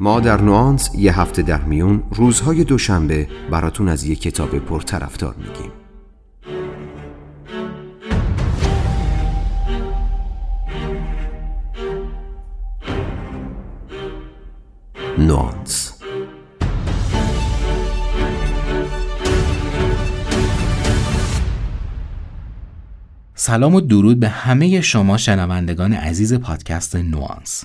ما در نوانس یه هفته در میون روزهای دوشنبه براتون از یه کتاب پرطرفدار میگیم نوانس سلام و درود به همه شما شنوندگان عزیز پادکست نوانس.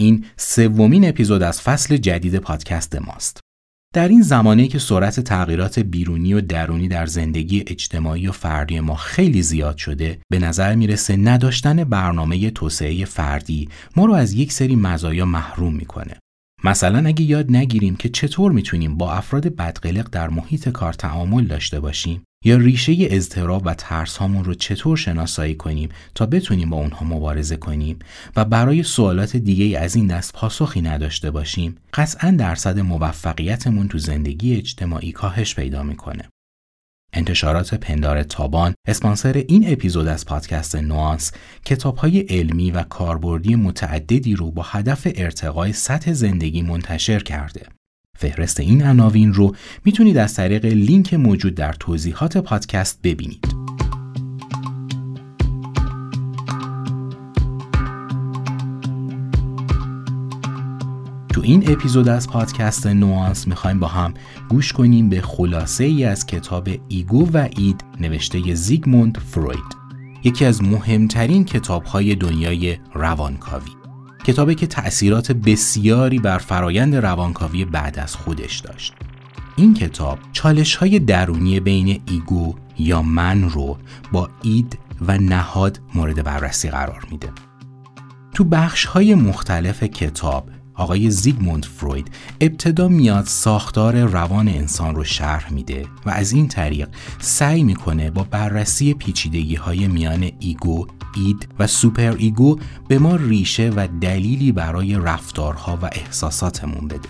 این سومین اپیزود از فصل جدید پادکست ماست. در این زمانه که سرعت تغییرات بیرونی و درونی در زندگی اجتماعی و فردی ما خیلی زیاد شده به نظر می‌رسه نداشتن برنامه توسعه فردی ما رو از یک سری مزایا محروم می‌کنه مثلا اگه یاد نگیریم که چطور می‌تونیم با افراد بدقلق در محیط کار تعامل داشته باشیم یا ریشه اضطراب و ترس هامون رو چطور شناسایی کنیم تا بتونیم با اونها مبارزه کنیم و برای سوالات دیگه از این دست پاسخی نداشته باشیم قطعا درصد موفقیتمون تو زندگی اجتماعی کاهش پیدا می‌کنه. انتشارات پندار تابان اسپانسر این اپیزود از پادکست نوانس کتاب های علمی و کاربردی متعددی رو با هدف ارتقای سطح زندگی منتشر کرده. فهرست این عناوین رو می‌تونید از طریق لینک موجود در توضیحات پادکست ببینید. تو این اپیزود از پادکست نوانس می‌خوایم با هم گوش کنیم به خلاصه ای از کتاب ego و id نوشته زیگموند فروید یکی از مهمترین کتاب های دنیای روانکاوی کتابی که تأثیرات بسیاری بر فرایند روانکاوی بعد از خودش داشت. این کتاب چالش های درونی بین ego یا من رو با id و نهاد مورد بررسی قرار میده. تو بخش های مختلف کتاب آقای زیگموند فروید ابتدا میاد ساختار روان انسان رو شرح میده و از این طریق سعی می‌کنه با بررسی پیچیدگی های میان ego، id و super ego به ما ریشه و دلیلی برای رفتارها و احساساتمون بده.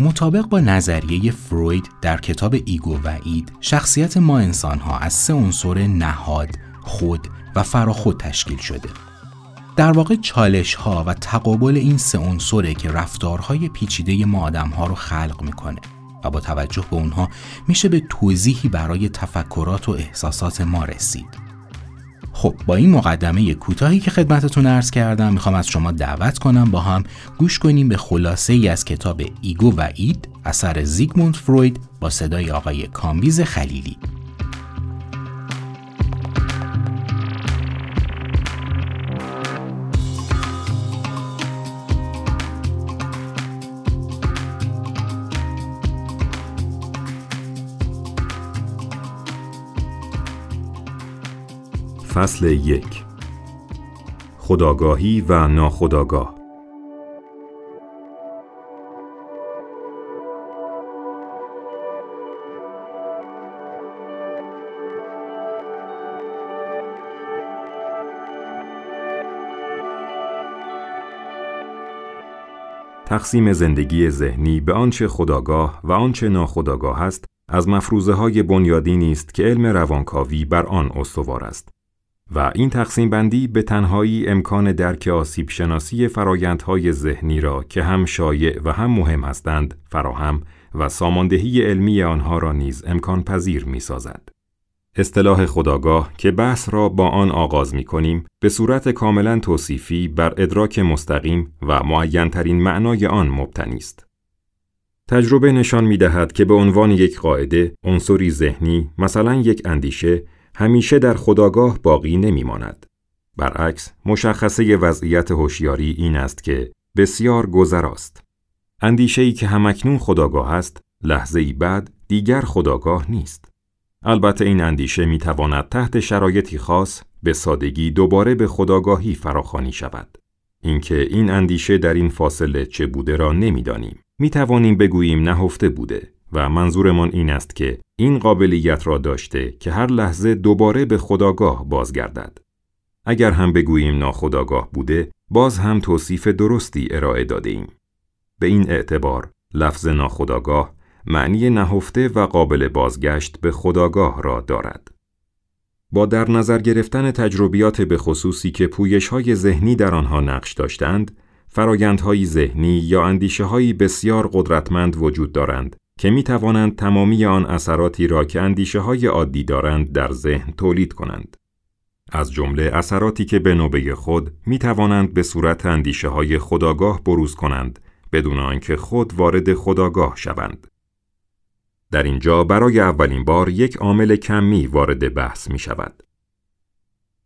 مطابق با نظریه فروید در کتاب ego و id شخصیت ما انسانها از سه عنصر نهاد، خود و فراخود تشکیل شده. در واقع چالش ها و تقابل این سه عنصره که رفتارهای پیچیده ما آدم ها رو خلق می‌کنه و با توجه به اونها میشه به توضیحی برای تفکرات و احساسات ما رسید. خب با این مقدمه کوتاهی که خدمتتون ارز کردم می‌خوام از شما دعوت کنم با هم گوش کنیم به خلاصه ای از کتاب ego و id اثر زیگموند فروید با صدای آقای کامبیز خلیلی فصل یک خداگاهی و ناخداگاه تقسیم زندگی ذهنی به آنچه خداگاه و آنچه ناخداگاه است از مفروضه های بنیادی است که علم روانکاوی بر آن استوار است. و این تقسیم بندی به تنهایی امکان درک آسیب شناسی فرایندهای ذهنی را که هم شایع و هم مهم هستند فراهم و ساماندهی علمی آنها را نیز امکان پذیر می سازد. اصطلاح خداگاه که بحث را با آن آغاز می کنیم به صورت کاملا توصیفی بر ادراک مستقیم و معینترین معنای آن مبتنی است. تجربه نشان می دهد که به عنوان یک قاعده عنصری ذهنی مثلا یک اندیشه همیشه در خداگاه باقی نمی ماند. برعکس مشخصه وضعیت هوشیاری این است که بسیار گذراست. اندیشه ای که همکنون خداگاه است لحظه ای بعد دیگر خداگاه نیست. البته این اندیشه می تواند تحت شرایطی خاص به سادگی دوباره به خداگاهی فراخانی شود. اینکه این اندیشه در این فاصله چه بوده را نمی‌دانیم. می توانیم بگوییم نهفته بوده و منظورمان این است که این قابلیت را داشته که هر لحظه دوباره به خداگاه بازگردد. اگر هم بگوییم ناخداگاه بوده، باز هم توصیف درستی ارائه داده ایم. به این اعتبار، لفظ ناخداگاه معنی نهفته و قابل بازگشت به خداگاه را دارد. با در نظر گرفتن تجربیات به خصوصی که پویش های ذهنی در آنها نقش داشتند، فرایندهایی ذهنی یا اندیشه بسیار قدرتمند وجود دارند که می توانند تمامی آن اثراتی را که اندیشه های عادی دارند در ذهن تولید کنند. از جمله اثراتی که به نوبه خود می توانند به صورت اندیشه های خداگاه بروز کنند بدون آنکه خود وارد خداگاه شوند. در اینجا برای اولین بار یک عامل کمی وارد بحث می شود.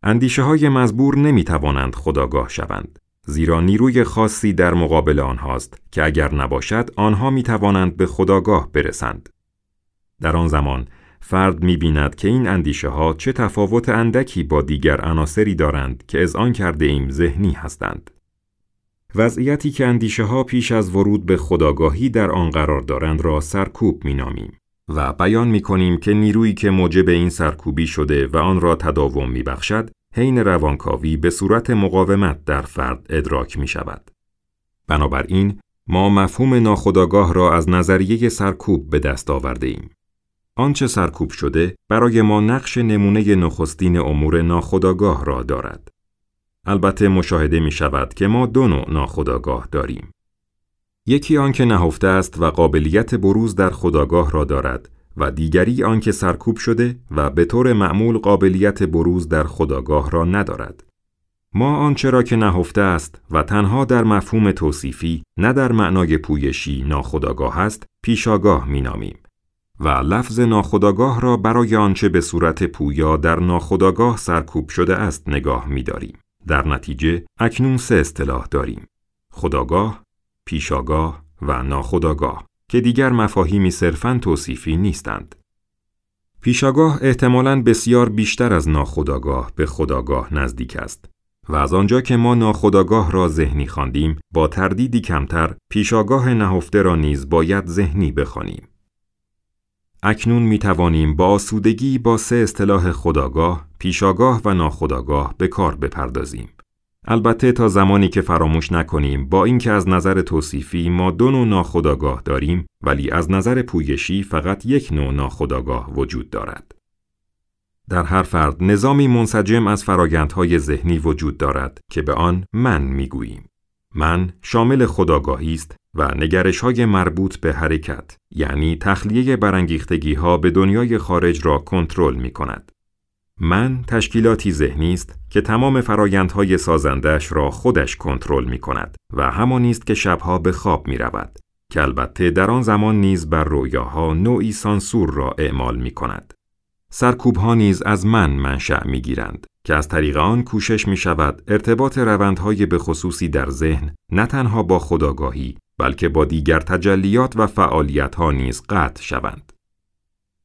اندیشه های مزبور نمی توانند خداگاه شوند. زیرا نیروی خاصی در مقابل آنهاست که اگر نباشد آنها می توانند به خداگاه برسند. در آن زمان فرد می بیند که این اندیشه ها چه تفاوت اندکی با دیگر عناصری دارند که از آن کرده ایم ذهنی هستند. وضعیتی که اندیشه ها پیش از ورود به خداگاهی در آن قرار دارند را سرکوب می نامیم و بیان می کنیم که نیرویی که موجب این سرکوبی شده و آن را تداوم می بخشد حین روانکاوی به صورت مقاومت در فرد ادراک می شود. بنابراین ما مفهوم ناخداگاه را از نظریه سرکوب به دست آورده ایم. آنچه سرکوب شده برای ما نقش نمونه نخستین امور ناخداگاه را دارد. البته مشاهده می شود که ما دو نوع ناخداگاه داریم. یکی آنکه نهفته است و قابلیت بروز در خداگاه را دارد و دیگری آنکه سرکوب شده و به طور معمول قابلیت بروز در خداگاه را ندارد. ما آنچه را که نهفته است و تنها در مفهوم توصیفی نه در معنای پویشی ناخداگاه است پیشاگاه مینامیم و لفظ ناخداگاه را برای آنچه به صورت پویا در ناخداگاه سرکوب شده است نگاه می‌داریم. در نتیجه اکنون سه اصطلاح داریم. خداگاه، پیشاگاه و ناخداگاه که دیگر مفاهیمی صرفاً توصیفی نیستند. پیشاگاه احتمالاً بسیار بیشتر از ناخداگاه به خداگاه نزدیک است و از آنجا که ما ناخداگاه را ذهنی خواندیم با تردیدی کمتر پیشاگاه نهفته را نیز باید ذهنی بخوانیم. اکنون می توانیم با آسودگی با سه اصطلاح خداگاه، پیشاگاه و ناخداگاه به کار بپردازیم. البته تا زمانی که فراموش نکنیم با اینکه از نظر توصیفی ما دو نوع ناخداگاه داریم ولی از نظر پویشی فقط یک نوع ناخداگاه وجود دارد. در هر فرد نظامی منسجم از فرایندهای ذهنی وجود دارد که به آن من می‌گوییم. من شامل خداگاهی است و نگرش های مربوط به حرکت یعنی تخلیه برانگیختگی ها به دنیای خارج را کنترل می کند. من تشکیلاتی ذهنی است که تمام فرایندهای سازندش را خودش کنترل می کند و همانی است که شبها به خواب می رود که البته در آن زمان نیز بر رویاها نوعی سانسور را اعمال می کند. سرکوب ها نیز از من منشأ می گیرند که از طریق آن کوشش می شود ارتباط روندهای به خصوصی در ذهن نه تنها با خداگاهی بلکه با دیگر تجلیات و فعالیت ها نیز قطع شوند.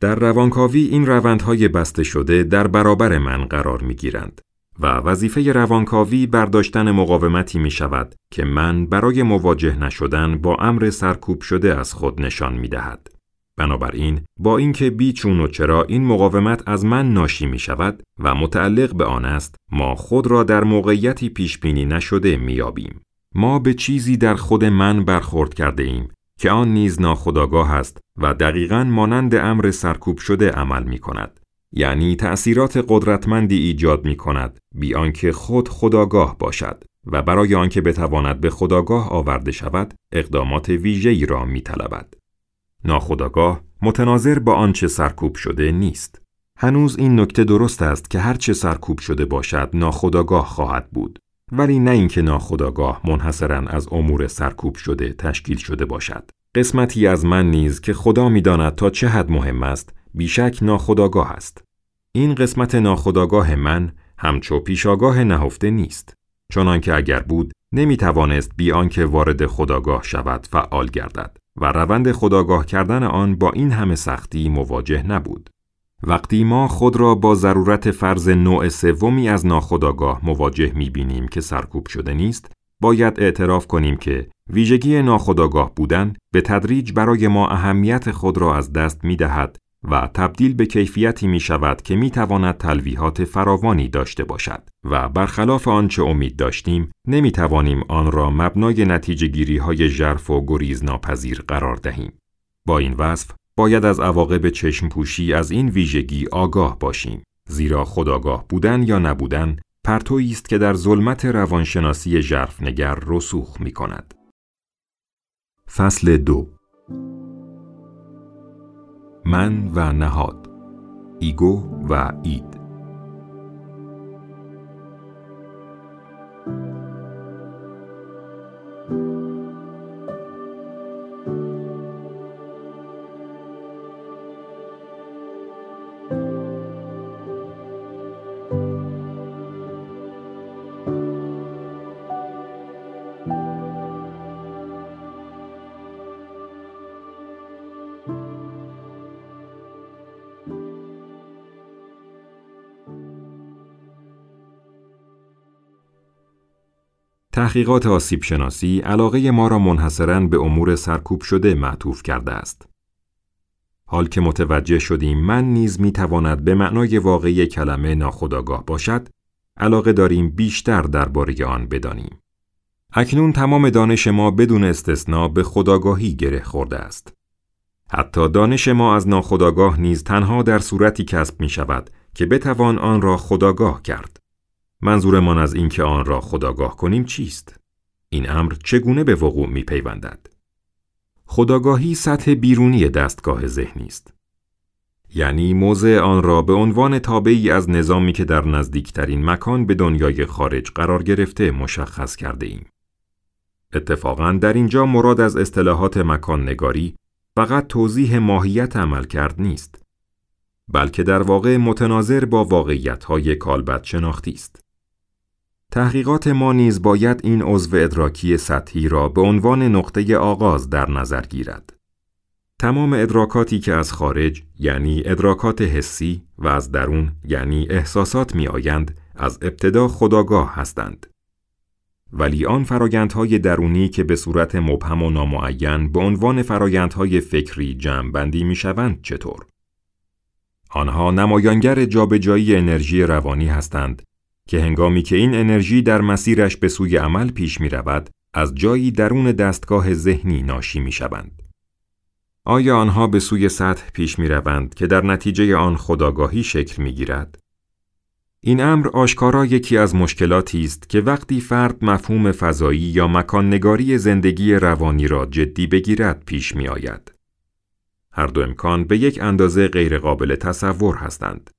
در روانکاوی این روندهای بسته شده در برابر من قرار می گیرند و وظیفه روانکاوی برداشتن مقاومتی می شود که من برای مواجه نشدن با امر سرکوب شده از خود نشان می دهد. بنابراین با اینکه بیچون و چرا این مقاومت از من ناشی می شود و متعلق به آن است ما خود را در موقعیتی پیش بینی نشده میابیم. ما به چیزی در خود من برخورد کرده ایم که آن نیز ناخداگاه است و دقیقا مانند امر سرکوب شده عمل می کند. یعنی تأثیرات قدرتمندی ایجاد می کند بی آنکه خود خداگاه باشد و برای آنکه بتواند به خداگاه آورده شود اقدامات ویژه‌ای را می طلبد. ناخداگاه متناظر با آنچه سرکوب شده نیست. هنوز این نکته درست است که هرچه سرکوب شده باشد ناخداگاه خواهد بود ولی نه اینکه ناخداگاه منحصرا از امور سرکوب شده تشکیل شده باشد. قسمتی از من نیز که خدا می‌داند تا چه حد مهم است بیشک ناخداگاه است. این قسمت ناخداگاه من همچو پیشاگاه نهفته نیست. چنانکه اگر بود نمی توانست بی آنکه وارد خداگاه شود فعال گردد و روند خداگاه کردن آن با این همه سختی مواجه نبود. وقتی ما خود را با ضرورت فرض نوع سومی از ناخداگاه مواجه می بینیم که سرکوب شده نیست، باید اعتراف کنیم که ویژگی ناخداگاه بودن به تدریج برای ما اهمیت خود را از دست می دهد و تبدیل به کیفیتی می شود که می تواند تلویحات فراوانی داشته باشد و برخلاف آنچه امید داشتیم نمی توانیم آن را مبنای نتیجه گیری های جرف و گریز ناپذیر قرار دهیم. با این وصف باید از عواقب چشم پوشی از این ویژگی آگاه باشیم. زیرا خداگاه بودن یا نبودن پرتویی است که در ظلمت روانشناسی ژرفنگر رسوخ می کند. فصل دو. من و نهاد ایگو و اید تحقیقات آسیب شناسی علاقه ما را منحصرا به امور سرکوب شده معطوف کرده است. حال که متوجه شدیم من نیز می تواند به معنای واقعی کلمه ناخداگاه باشد، علاقه داریم بیشتر درباره آن بدانیم. اکنون تمام دانش ما بدون استثنا به خداگاهی گره خورده است. حتی دانش ما از ناخداگاه نیز تنها در صورتی کسب می شود که بتوان آن را خداگاه کرد. منظورمان از اینکه آن را خداگاه کنیم چیست؟ این امر چگونه به وقوع می پیوندد؟ خداگاهی سطح بیرونی دستگاه ذهنی است. یعنی موضع آن را به عنوان تابعی از نظامی که در نزدیکترین مکان به دنیای خارج قرار گرفته مشخص کرده ایم. اتفاقا در اینجا مراد از اصطلاحات مکان نگاری فقط توضیح ماهیت عمل کرد نیست بلکه در واقع متناظر با واقعیت های کالبد شناختی است. تحقیقات ما نیز باید این عضو ادراکی سطحی را به عنوان نقطه آغاز در نظر گیرد. تمام ادراکاتی که از خارج یعنی ادراکات حسی و از درون یعنی احساسات می آیند از ابتدا خداگاه هستند. ولی آن فرایندهای درونی که به صورت مبهم و نامعین به عنوان فرایندهای فکری جمع بندی می شوند چطور؟ آنها نمایانگر جابجایی انرژی روانی هستند که هنگامی که این انرژی در مسیرش به سوی عمل پیش می رود، از جایی درون دستگاه ذهنی ناشی می شوند. آیا آنها به سوی سطح پیش می روند که در نتیجه آن خداگاهی شکل می گیرد؟ این امر آشکارا یکی از مشکلاتی است که وقتی فرد مفهوم فضایی یا مکان نگاری زندگی روانی را جدی بگیرد پیش می آید. هر دو امکان به یک اندازه غیرقابل تصور هستند.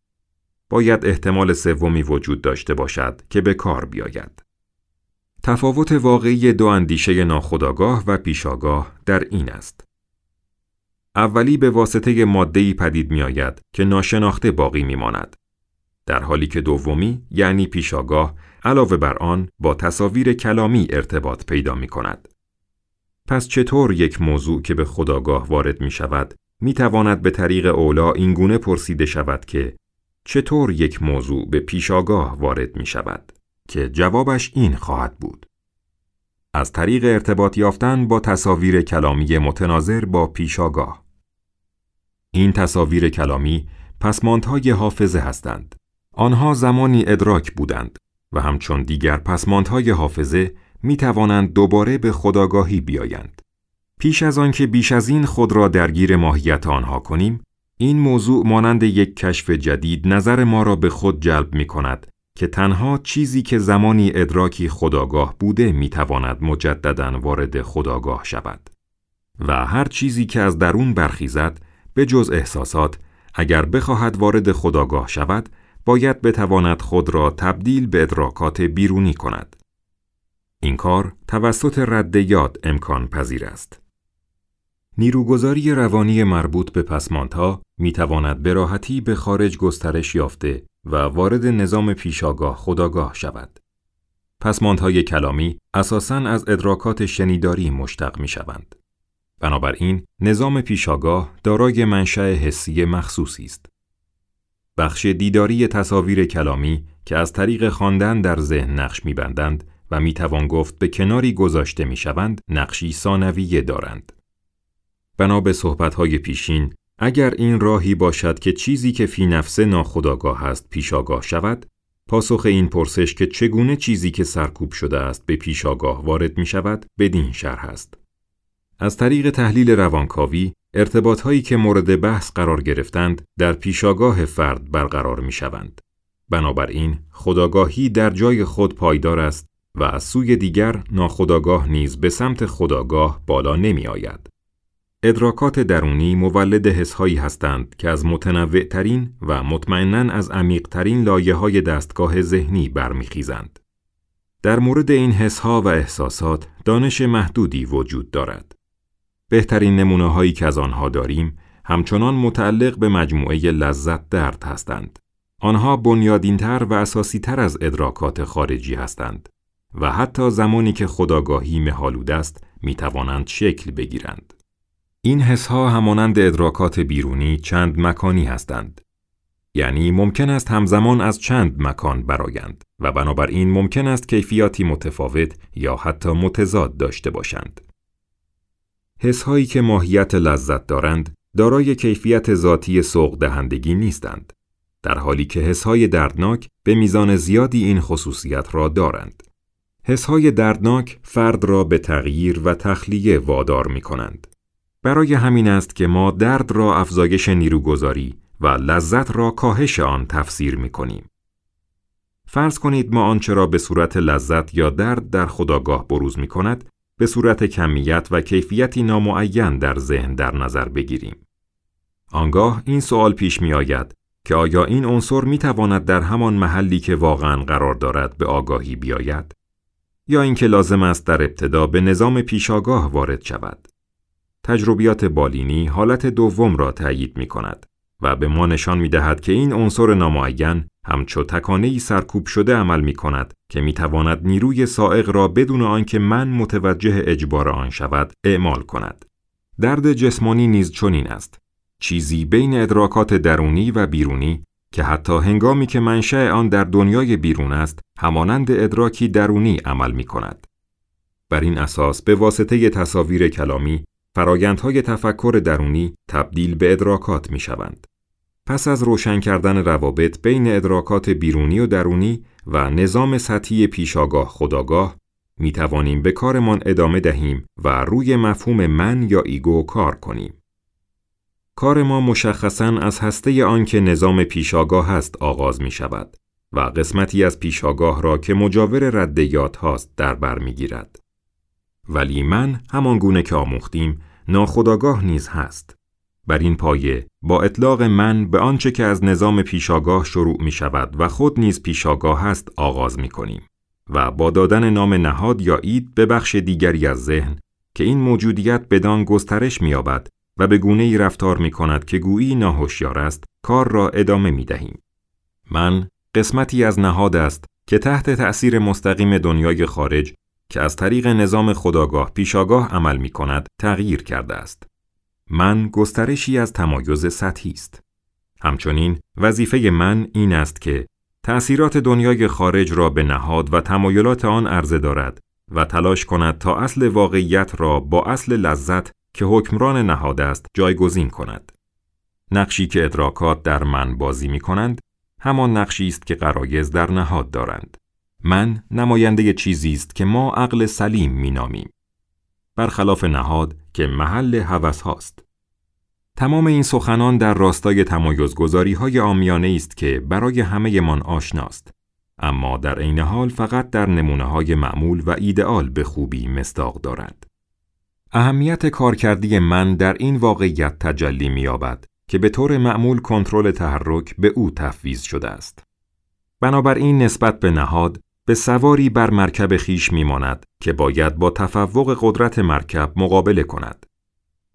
باید احتمال سومی وجود داشته باشد که به کار بیاید. تفاوت واقعی دو اندیشه ناخودآگاه و پیشاگاه در این است. اولی به واسطه مادهی پدید می آید که ناشناخته باقی می ماند. در حالی که دومی یعنی پیشاگاه علاوه بر آن با تصاویر کلامی ارتباط پیدا می کند. پس چطور یک موضوع که به خداگاه وارد می شود می تواند به طریق اولا اینگونه پرسیده شود که چطور یک موضوع به پیشاگاه وارد می شود که جوابش این خواهد بود؟ از طریق ارتباط یافتن با تصاویر کلامی متناظر با پیشاگاه این تصاویر کلامی پسماندهای حافظه هستند. آنها زمانی ادراک بودند و همچون دیگر پسماندهای حافظه می توانند دوباره به خداگاهی بیایند. پیش از آنکه بیش از این خود را درگیر ماهیت آنها کنیم این موضوع مانند یک کشف جدید نظر ما را به خود جلب می کند که تنها چیزی که زمانی ادراکی خداگاه بوده می تواند مجددا وارد خداگاه شود و هر چیزی که از درون برخیزد به جز احساسات اگر بخواهد وارد خداگاه شود باید بتواند خود را تبدیل به ادراکات بیرونی کند. این کار توسط رد یاد امکان پذیر است. نیروگذاری روانی مربوط به پسماندها می تواند به راحتی به خارج گسترش یافته و وارد نظام پیشاگاه خداگاه شود. پسماندهای کلامی اساساً از ادراکات شنیداری مشتق می شوند. بنابراین نظام پیشاگاه دارای منشأ حسی مخصوصی است. بخش دیداری تصاویر کلامی که از طریق خواندن در ذهن نقش میبندند و می‌توان گفت به کناری گذاشته می‌شوند نقشی ثانویه دارند. بنا به صحبتهای پیشین اگر این راهی باشد که چیزی که فی نفسه ناخداگاه است پیشاگاه شود پاسخ این پرسش که چگونه چیزی که سرکوب شده است به پیشاگاه وارد می شود بدین شرح است از طریق تحلیل روانکاوی ارتباط هایی که مورد بحث قرار گرفتند در پیشاگاه فرد برقرار می شوند بنابراین خداگاهی در جای خود پایدار است و از سوی دیگر ناخداگاه نیز به سمت خداگاه بالا نمی آید. ادراکات درونی مولد حسهایی هستند که از متنوع ترین و مطمئنا از عمیق ترین لایه های دستگاه ذهنی برمیخیزند. در مورد این حسها و احساسات دانش محدودی وجود دارد. بهترین نمونه هایی که از آنها داریم همچنان متعلق به مجموعه لذت درد هستند. آنها بنیادینتر و اساسیتر از ادراکات خارجی هستند و حتی زمانی که خداگاهی مهالود است می توانند شکل بگیرند. این حسها همانند ادراکات بیرونی چند مکانی هستند. یعنی ممکن است همزمان از چند مکان برایند و بنابراین ممکن است کیفیاتی متفاوت یا حتی متضاد داشته باشند. حسهایی که ماهیت لذت دارند دارای کیفیت ذاتی سوق دهندگی نیستند در حالی که حسهای دردناک به میزان زیادی این خصوصیت را دارند. حسهای دردناک فرد را به تغییر و تخلیه وادار می کنند. برای همین است که ما درد را افزایش نیروگذاری و لذت را کاهش آن تفسیر می کنیم. فرض کنید ما آنچه را به صورت لذت یا درد در خداگاه بروز می کند به صورت کمیت و کیفیتی نامعین در ذهن در نظر بگیریم. آنگاه این سوال پیش می آید که آیا این عنصر می تواند در همان محلی که واقعا قرار دارد به آگاهی بیاید؟ یا اینکه لازم است در ابتدا به نظام پیشاگاه وارد شود؟ تجربیات بالینی حالت دوم را تأیید می کند و به ما نشان می دهد که این عنصر نامعین همچو تکانه سرکوب شده عمل می کند که می تواند نیروی سائق را بدون آنکه من متوجه اجبار آن شود اعمال کند. درد جسمانی نیز چنین است. چیزی بین ادراکات درونی و بیرونی که حتی هنگامی که منشأ آن در دنیای بیرون است همانند ادراکی درونی عمل می کند. بر این اساس به واسطه تصاویر کلامی فرایندهای تفکر درونی تبدیل به ادراکات می شوند. پس از روشن کردن روابط بین ادراکات بیرونی و درونی و نظام سطحی پیشاگاه خداگاه می توانیم به کارمان ادامه دهیم و روی مفهوم من یا ایگو کار کنیم. کار ما مشخصاً از هسته آن که نظام پیشاگاه است آغاز می شود و قسمتی از پیشاگاه را که مجاور ردیات هاست در بر می گیرد. ولی من همان گونه که آموختیم ناخداگاه نیز هست. بر این پایه با اطلاق من به آنچه که از نظام پیشاگاه شروع می شود و خود نیز پیشاگاه است آغاز می کنیم و با دادن نام نهاد یا اید به بخش دیگری از ذهن که این موجودیت بدان گسترش می یابد و به گونه ای رفتار می کند که گویی ناهوشیار است کار را ادامه می دهیم. من قسمتی از نهاد است که تحت تأثیر مستقیم دنیای خارج که از طریق نظام خداگاه پیشاگاه عمل می کند تغییر کرده است. من گسترشی از تمایز سطحی است. همچنین وظیفه من این است که تأثیرات دنیای خارج را به نهاد و تمایلات آن عرضه دارد و تلاش کند تا اصل واقعیت را با اصل لذت که حکمران نهاد است جایگزین کند. نقشی که ادراکات در من بازی می کنند همان نقشی است که قرایز در نهاد دارند. من نماینده چیزی است که ما عقل سلیم می نامیم. برخلاف نهاد که محل هوس هاست. تمام این سخنان در راستای تمایزگذاری های آمیانه است که برای همه من آشناست. اما در عین حال فقط در نمونه های معمول و ایدئال به خوبی مستاق دارند. اهمیت کارکردی من در این واقعیت تجلی می‌یابد که به طور معمول کنترل تحرک به او تفویض شده است. بنابراین نسبت به نهاد به سواری بر مرکب خیش میماند که باید با تفوق قدرت مرکب مقابله کند.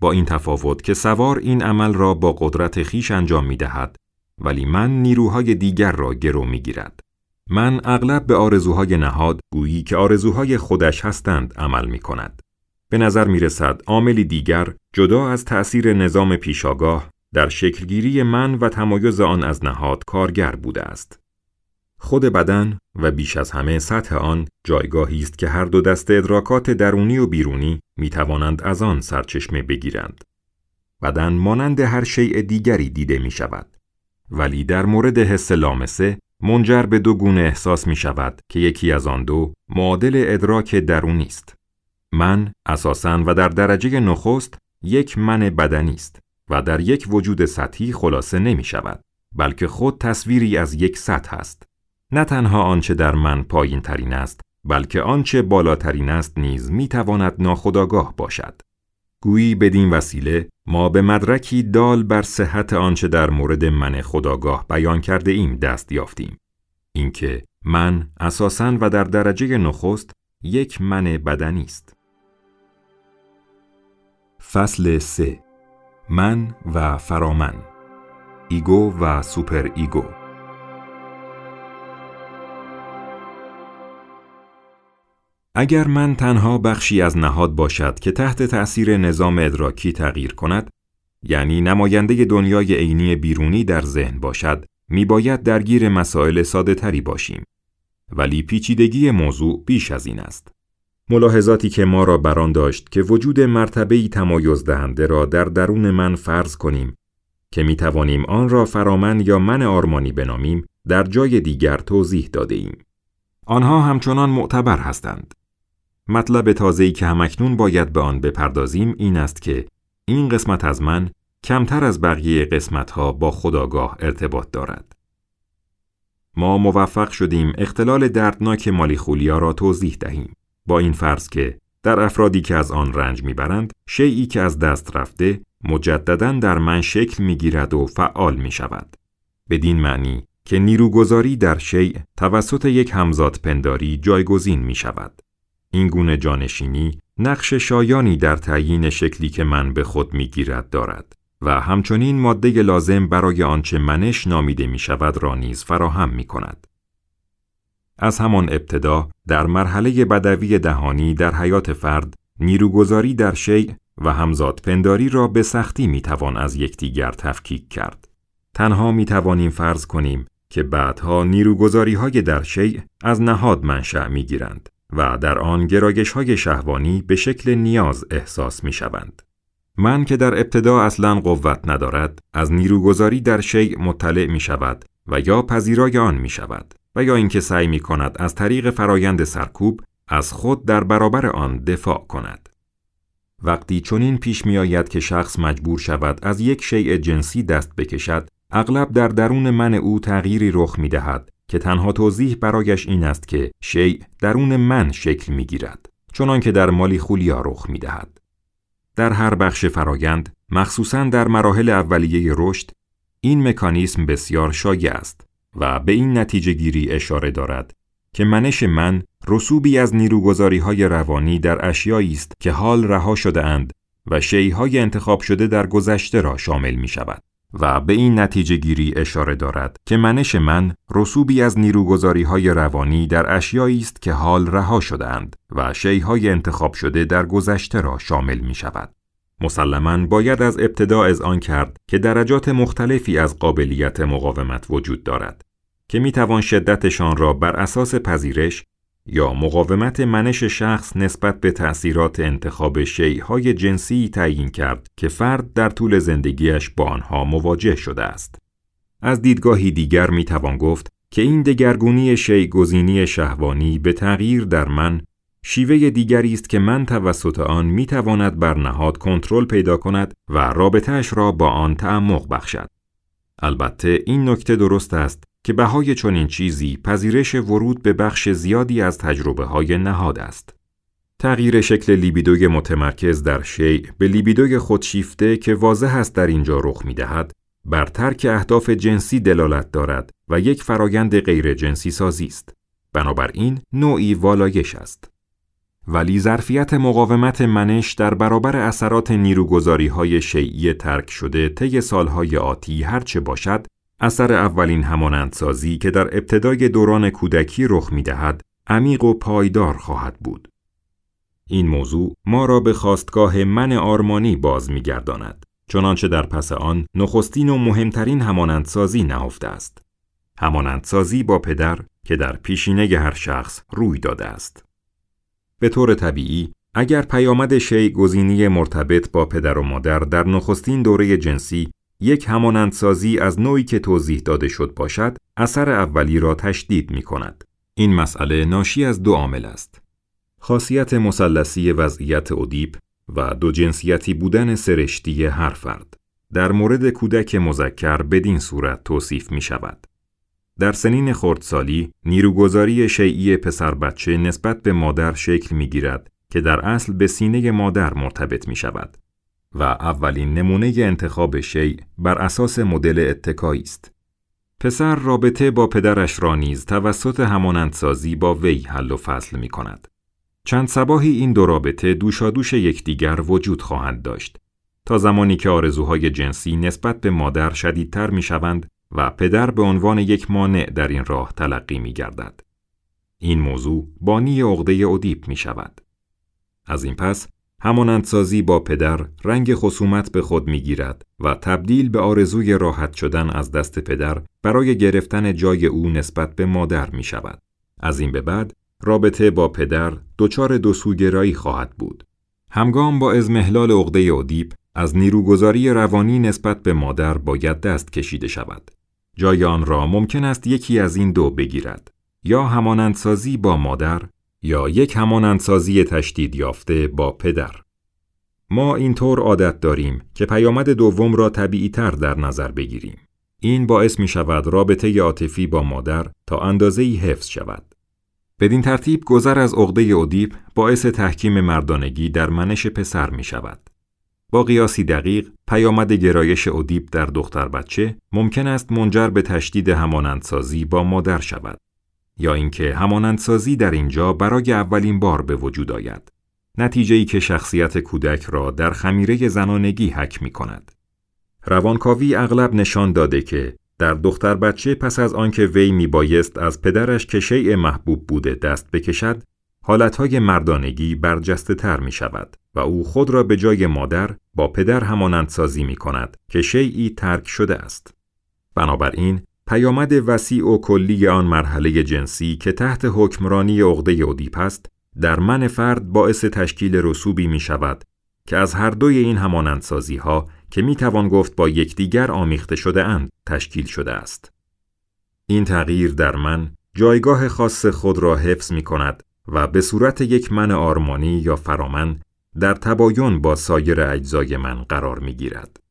با این تفاوت که سوار این عمل را با قدرت خیش انجام می دهد ولی من نیروهای دیگر را گرو می گیرد. من اغلب به آرزوهای نهاد گویی که آرزوهای خودش هستند عمل می کند. به نظر می رسد عاملی دیگر جدا از تأثیر نظام پیشاگاه در شکلگیری من و تمایز آن از نهاد کارگر بوده است. خود بدن و بیش از همه سطح آن جایگاهی است که هر دو دست ادراکات درونی و بیرونی می توانند از آن سرچشمه بگیرند. بدن مانند هر شیء دیگری دیده می شود. ولی در مورد حس لامسه منجر به دو گونه احساس می شود که یکی از آن دو معادل ادراک درونی است. من اساساً و در درجه نخست یک من بدنی است و در یک وجود سطحی خلاصه نمی شود بلکه خود تصویری از یک سطح است. نه تنها آنچه در من پایین ترین است، بلکه آنچه بالاترین است نیز می تواند ناخداگاه باشد. گویی بدین وسیله ما به مدرکی دال بر صحت آنچه در مورد من خداگاه بیان کرده ایم دست یافتیم. اینکه من اساساً و در درجه نخست یک من بدنی است. فصل 3 من و فرامن ego و super ego اگر من تنها بخشی از نهاد باشد که تحت تأثیر نظام ادراکی تغییر کند یعنی نماینده دنیای عینی بیرونی در ذهن باشد می‌باید درگیر مسائل ساده تری باشیم ولی پیچیدگی موضوع بیش از این است ملاحظاتی که ما را بران داشت که وجود مرتبه‌ای تمایز دهنده را در درون من فرض کنیم که می توانیم آن را فرامن یا من آرمانی بنامیم در جای دیگر توضیح داده ایم. آنها همچنان معتبر هستند. مطلب تازه‌ای که همکنون باید به آن بپردازیم این است که این قسمت از من کمتر از بقیه قسمتها با خداگاه ارتباط دارد. ما موفق شدیم اختلال دردناک مالیخولیا را توضیح دهیم. با این فرض که در افرادی که از آن رنج می‌برند شیعی که از دست رفته مجددا در من شکل می‌گیرد و فعال می شود. بدین معنی که نیروگذاری در شیع توسط یک همزاد پنداری جایگزین می شود. این گونه جانشینی نقش شایانی در تعیین شکلی که من به خود می گیرد دارد و همچنین ماده لازم برای آنچه منش نامیده می شود را نیز فراهم می کند. از همان ابتدا در مرحله بدوی دهانی در حیات فرد نیروگذاری در شیع و همزاد پنداری را به سختی می توان از یکدیگر تفکیک کرد. تنها می توانیم فرض کنیم که بعدها نیروگذاری های در شیع از نهاد منشأ می گیرند و در آن گرایش های شهوانی به شکل نیاز احساس می شوند. من که در ابتدا اصلا قوت ندارد از نیروگذاری در شیع مطلع می شود و یا پذیرای آن می شود و یا اینکه سعی می کند از طریق فرایند سرکوب از خود در برابر آن دفاع کند. وقتی چنین پیش می آید که شخص مجبور شود از یک شیء جنسی دست بکشد، اغلب در درون من او تغییری رخ می دهد که تنها توضیح برایش این است که شیء درون من شکل می گیرد، چنان که در مالی خولیا رخ می دهد. در هر بخش فرایند، مخصوصا در مراحل اولیه رشد، این مکانیسم بسیار شایع است و به این نتیجه گیری اشاره دارد که منش من رسوبی از نیروگذاری های روانی در اشیایی است که حال رها شده اند و های انتخاب شده در گذشته را شامل می شود و به این نتیجه گیری اشاره دارد که منش من رسوبی از نیروگذاری های روانی در اشیایی است که حال رها شده اند و های انتخاب شده در گذشته را شامل می شود. مسلما باید از ابتدا از آن کرد که درجات مختلفی از قابلیت مقاومت وجود دارد که می توان شدتشان را بر اساس پذیرش یا مقاومت منش شخص نسبت به تأثیرات انتخاب شیعهای جنسی تعیین کرد که فرد در طول زندگیش با آنها مواجه شده است. از دیدگاهی دیگر می توان گفت که این دگرگونی شیع گزینی شهوانی به تغییر در من شیوه دیگری است که من توسط آن می تواند بر نهاد کنترل پیدا کند و رابطهش را با آن تعمق بخشد. البته این نکته درست است که بهای چنین چیزی پذیرش ورود به بخش زیادی از تجربه های نهاد است. تغییر شکل لیبیدوی متمرکز در شیع به لیبیدوی خودشیفته که واضح است در اینجا رخ می دهد، بر ترک اهداف جنسی دلالت دارد و یک فرایند غیر جنسی سازی است. بنابراین نوعی والایش است. ولی ظرفیت مقاومت منش در برابر اثرات نیروگذاری های ترک شده طی سالهای آتی هرچه باشد اثر اولین همانندسازی که در ابتدای دوران کودکی رخ می دهد عمیق و پایدار خواهد بود. این موضوع ما را به خواستگاه من آرمانی باز می گرداند. چنانچه در پس آن نخستین و مهمترین همانندسازی نهفته است. همانندسازی با پدر که در پیشینه هر شخص روی داده است. به طور طبیعی اگر پیامد شی گزینی مرتبط با پدر و مادر در نخستین دوره جنسی یک همانندسازی از نوعی که توضیح داده شد باشد اثر اولی را تشدید می کند. این مسئله ناشی از دو عامل است. خاصیت مثلثی وضعیت ادیپ و دو جنسیتی بودن سرشتی هر فرد. در مورد کودک مذکر بدین صورت توصیف می شود. در سنین خردسالی نیروگذاری شیعی پسر بچه نسبت به مادر شکل می گیرد که در اصل به سینه مادر مرتبط می شود و اولین نمونه انتخاب شیع بر اساس مدل اتکایی است. پسر رابطه با پدرش را نیز توسط همانندسازی با وی حل و فصل می کند. چند سباهی این دو رابطه دوشادوش یکدیگر وجود خواهند داشت تا زمانی که آرزوهای جنسی نسبت به مادر شدیدتر می شوند و پدر به عنوان یک مانع در این راه تلقی می گردد. این موضوع بانی عقده اودیپ می شود. از این پس همانندسازی با پدر رنگ خصومت به خود می گیرد و تبدیل به آرزوی راحت شدن از دست پدر برای گرفتن جای او نسبت به مادر می شود. از این به بعد رابطه با پدر دچار دوسوگرایی خواهد بود. همگام با ازمهلال عقده اودیپ از نیروگذاری روانی نسبت به مادر باید دست کشیده شود. جای آن را ممکن است یکی از این دو بگیرد یا همانندسازی با مادر یا یک همانندسازی تشدید یافته با پدر. ما اینطور عادت داریم که پیامد دوم را طبیعی تر در نظر بگیریم. این باعث می شود رابطه عاطفی با مادر تا اندازه حفظ شود. بدین ترتیب گذر از عقده اودیپ باعث تحکیم مردانگی در منش پسر می شود. با قیاسی دقیق پیامد گرایش اودیپ در دختر بچه ممکن است منجر به تشدید همانندسازی با مادر شود یا اینکه همانندسازی در اینجا برای اولین بار به وجود آید نتیجه ای که شخصیت کودک را در خمیره زنانگی حک می کند. روانکاوی اغلب نشان داده که در دختر بچه پس از آنکه وی می بایست از پدرش که شیء محبوب بوده دست بکشد، حالتهای مردانگی برجسته تر می شود و او خود را به جای مادر با پدر همانند سازی می کند که شیعی ترک شده است. بنابراین پیامد وسیع و کلی آن مرحله جنسی که تحت حکمرانی عقده اودیپ است در من فرد باعث تشکیل رسوبی می شود که از هر دوی این همانندسازی ها که می توان گفت با یکدیگر آمیخته شده اند تشکیل شده است. این تغییر در من جایگاه خاص خود را حفظ می کند و به صورت یک من آرمانی یا فرامن در تباین با سایر اجزای من قرار می گیرد.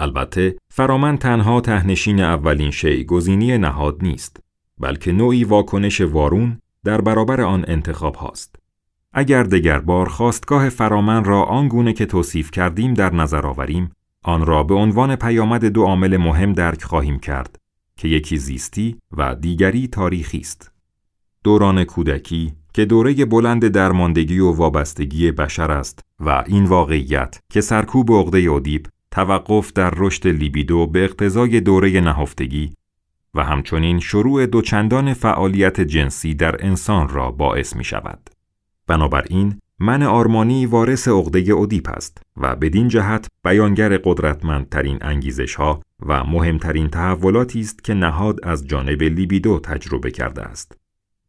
البته فرامن تنها تهنشین اولین شیع گزینی نهاد نیست بلکه نوعی واکنش وارون در برابر آن انتخاب هاست. اگر دگر بار خواستگاه فرامن را آنگونه که توصیف کردیم در نظر آوریم آن را به عنوان پیامد دو عامل مهم درک خواهیم کرد که یکی زیستی و دیگری تاریخی است. دوران کودکی که دوره بلند درماندگی و وابستگی بشر است و این واقعیت که سرکوب عقده اودیپ توقف در رشد لیبیدو به اقتضای دوره نهفتگی و همچنین شروع دوچندان فعالیت جنسی در انسان را باعث می شود. بنابراین من آرمانی وارث عقده اودیپ است و بدین جهت بیانگر قدرتمندترین انگیزش ها و مهمترین تحولاتی است که نهاد از جانب لیبیدو تجربه کرده است.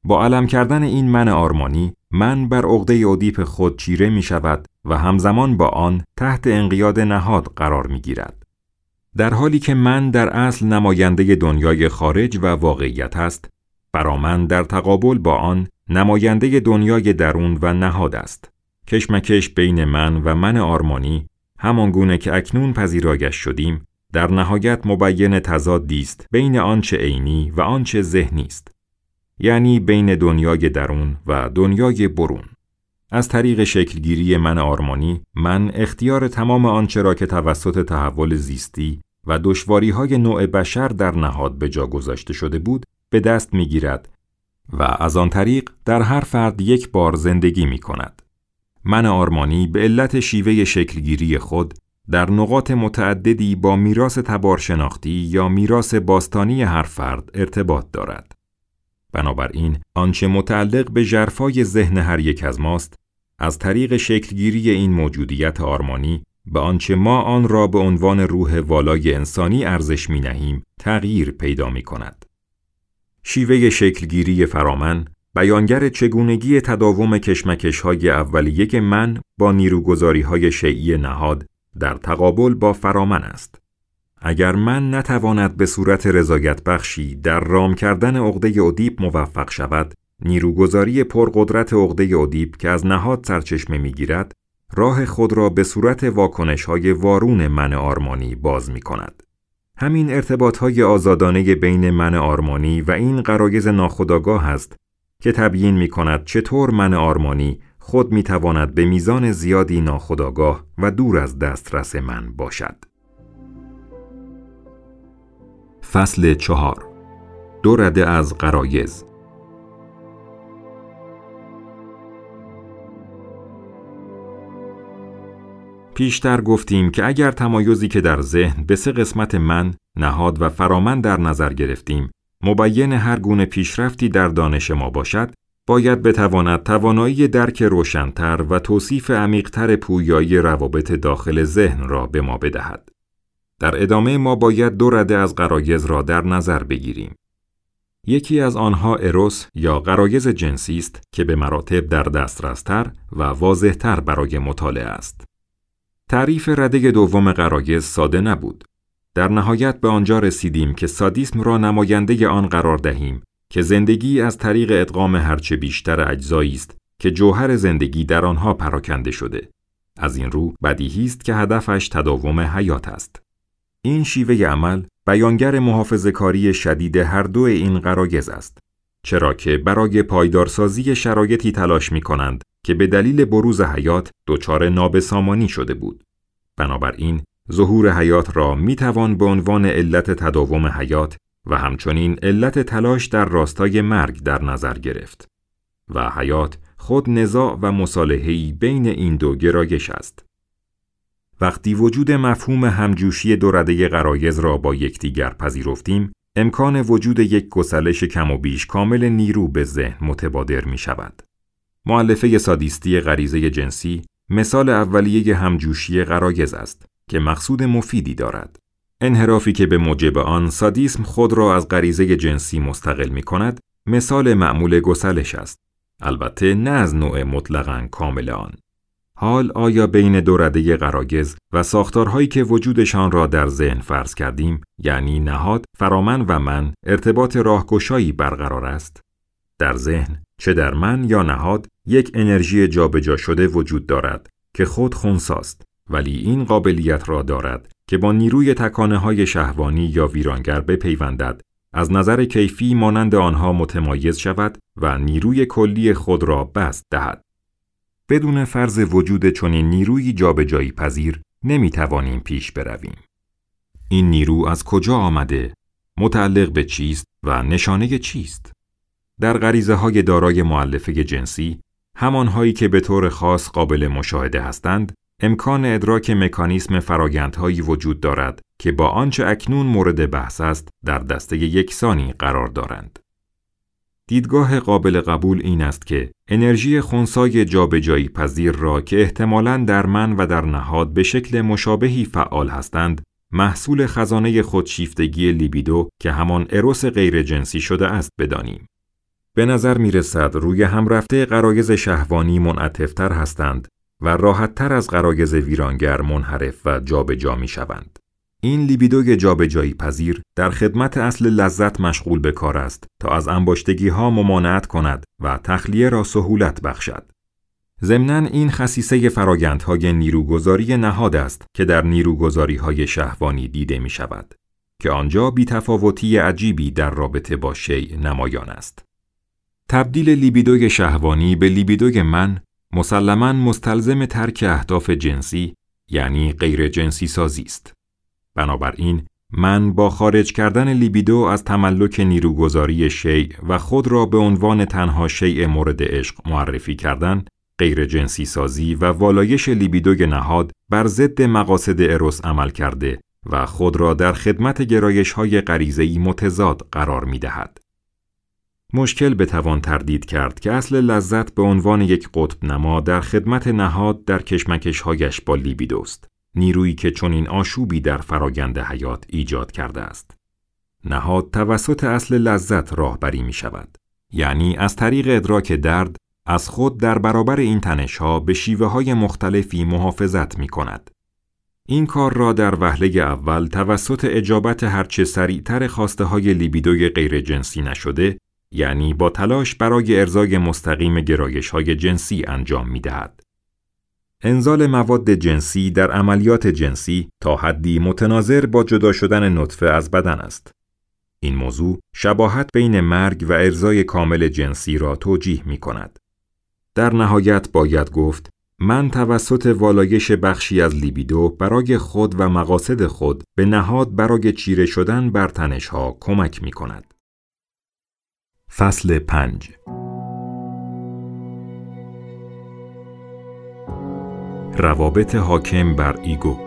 با علم کردن این من آرمانی من بر عقده اودیپ خود چیره می شود و همزمان با آن تحت انقیاد نهاد قرار می گیرد. در حالی که من در اصل نماینده دنیای خارج و واقعیت است، برا در تقابل با آن نماینده دنیای درون و نهاد است. کشمکش بین من و من آرمانی همانگونه که اکنون پذیرایش شدیم در نهایت مبین تضادی است بین آنچه عینی و آنچه ذهنی است. یعنی بین دنیای درون و دنیای برون. از طریق شکلگیری من آرمانی، من اختیار تمام آنچه را که توسط تحول زیستی و دشواری های نوع بشر در نهاد به جا گذاشته شده بود، به دست می گیرد و از آن طریق در هر فرد یک بار زندگی می کند. من آرمانی به علت شیوه شکلگیری خود در نقاط متعددی با میراث تبارشناختی یا میراث باستانی هر فرد ارتباط دارد. بنابراین آنچه متعلق به جرفای ذهن هر یک از ماست از طریق شکلگیری این موجودیت آرمانی به آنچه ما آن را به عنوان روح والای انسانی ارزش می نهیم تغییر پیدا می کند. شیوه شکلگیری فرامن بیانگر چگونگی تداوم کشمکش های اولیه من با نیروگذاری های نهاد در تقابل با فرامن است. اگر من نتواند به صورت رضایت بخشی در رام کردن عقده اودیپ موفق شود، نیروگذاری پرقدرت عقده اودیپ که از نهاد سرچشمه می‌گیرد، راه خود را به صورت واکنش های وارون من آرمانی باز می کند. همین ارتباط های آزادانه بین من آرمانی و این قرایز ناخودآگاه است که تبیین می کند چطور من آرمانی خود می تواند به میزان زیادی ناخودآگاه و دور از دسترس من باشد. فصل چهار دو رده از قرایز پیشتر گفتیم که اگر تمایزی که در ذهن به سه قسمت من، نهاد و فرامن در نظر گرفتیم، مبین هر گونه پیشرفتی در دانش ما باشد، باید بتواند توانایی درک روشنتر و توصیف عمیقتر پویایی روابط داخل ذهن را به ما بدهد. در ادامه ما باید دو رده از قرایز را در نظر بگیریم. یکی از آنها اروس یا قرایز جنسی است که به مراتب در دسترستر و واضحتر برای مطالعه است. تعریف رده دوم قرایز ساده نبود. در نهایت به آنجا رسیدیم که سادیسم را نماینده آن قرار دهیم که زندگی از طریق ادغام هرچه بیشتر اجزایی است که جوهر زندگی در آنها پراکنده شده. از این رو بدیهی است که هدفش تداوم حیات است. این شیوه عمل بیانگر محافظ کاری شدید هر دو این قرایز است. چرا که برای پایدارسازی شرایطی تلاش می کنند که به دلیل بروز حیات دچار نابسامانی شده بود. بنابراین ظهور حیات را می توان به عنوان علت تداوم حیات و همچنین علت تلاش در راستای مرگ در نظر گرفت. و حیات خود نزاع و مصالحه‌ای بین این دو گرایش است. وقتی وجود مفهوم همجوشی دو رده قرایز را با یکدیگر پذیرفتیم، امکان وجود یک گسلش کم و بیش کامل نیرو به ذهن متبادر می شود. معلفه سادیستی غریزه جنسی مثال اولیه همجوشی قرایز است که مقصود مفیدی دارد. انحرافی که به موجب آن سادیسم خود را از غریزه جنسی مستقل می کند مثال معمول گسلش است. البته نه از نوع مطلقاً کامل آن. حال آیا بین دو رده قراگز و ساختارهایی که وجودشان را در ذهن فرض کردیم یعنی نهاد، فرامن و من ارتباط راهگشایی برقرار است؟ در ذهن چه در من یا نهاد یک انرژی جابجا شده وجود دارد که خود خونساست ولی این قابلیت را دارد که با نیروی تکانه های شهوانی یا ویرانگر بپیوندد از نظر کیفی مانند آنها متمایز شود و نیروی کلی خود را بست دهد. بدون فرض وجود چنین نیروی جابجایی پذیر نمی توانیم پیش برویم. این نیرو از کجا آمده؟ متعلق به چیست و نشانه چیست؟ در غریزه های دارای معلفه جنسی، همانهایی که به طور خاص قابل مشاهده هستند، امکان ادراک مکانیسم فرایندهایی وجود دارد که با آنچه اکنون مورد بحث است در دسته یکسانی قرار دارند. دیدگاه قابل قبول این است که انرژی خونسای جابجایی پذیر را که احتمالاً در من و در نهاد به شکل مشابهی فعال هستند محصول خزانه خودشیفتگی لیبیدو که همان اروس غیر جنسی شده است بدانیم. به نظر می رسد روی هم رفته قرایز شهوانی منعطفتر هستند و راحتتر از قرایز ویرانگر منحرف و جابجا می شوند. این لیبیدوی جابجایی پذیر در خدمت اصل لذت مشغول به کار است تا از انباشتگی ها ممانعت کند و تخلیه را سهولت بخشد. ضمناً این خصیصه فرایندهای نیروگذاری نهاد است که در نیروگذاری های شهوانی دیده می شود که آنجا بیتفاوتی عجیبی در رابطه با شیع نمایان است. تبدیل لیبیدوی شهوانی به لیبیدوی من مسلما مستلزم ترک اهداف جنسی یعنی غیر جنسی سازی است. بنابراین من با خارج کردن لیبیدو از تملک نیروگذاری شیع و خود را به عنوان تنها شیع مورد عشق معرفی کردن غیر جنسی سازی و والایش لیبیدوی نهاد بر ضد مقاصد اروس عمل کرده و خود را در خدمت گرایش های غریزه‌ای متضاد قرار می دهد. مشکل بتوان تردید کرد که اصل لذت به عنوان یک قطب نما در خدمت نهاد در کشمکش هایش با لیبیدوست. نیرویی که چنین آشوبی در فراگند حیات ایجاد کرده است. نهاد توسط اصل لذت راهبری می شود. یعنی از طریق ادراک درد از خود در برابر این تنش ها به شیوه های مختلفی محافظت می کند. این کار را در وهله اول توسط اجابت هرچه سریعتر خواسته های لیبیدوی غیر جنسی نشده یعنی با تلاش برای ارزای مستقیم گرایش های جنسی انجام می دهد. انزال مواد جنسی در عملیات جنسی تا حدی متناظر با جدا شدن نطفه از بدن است. این موضوع شباهت بین مرگ و ارزای کامل جنسی را توجیه می کند. در نهایت باید گفت من توسط والایش بخشی از لیبیدو برای خود و مقاصد خود به نهاد برای چیره شدن بر تنشها کمک می کند. فصل 5 روابط حاکم بر ایگو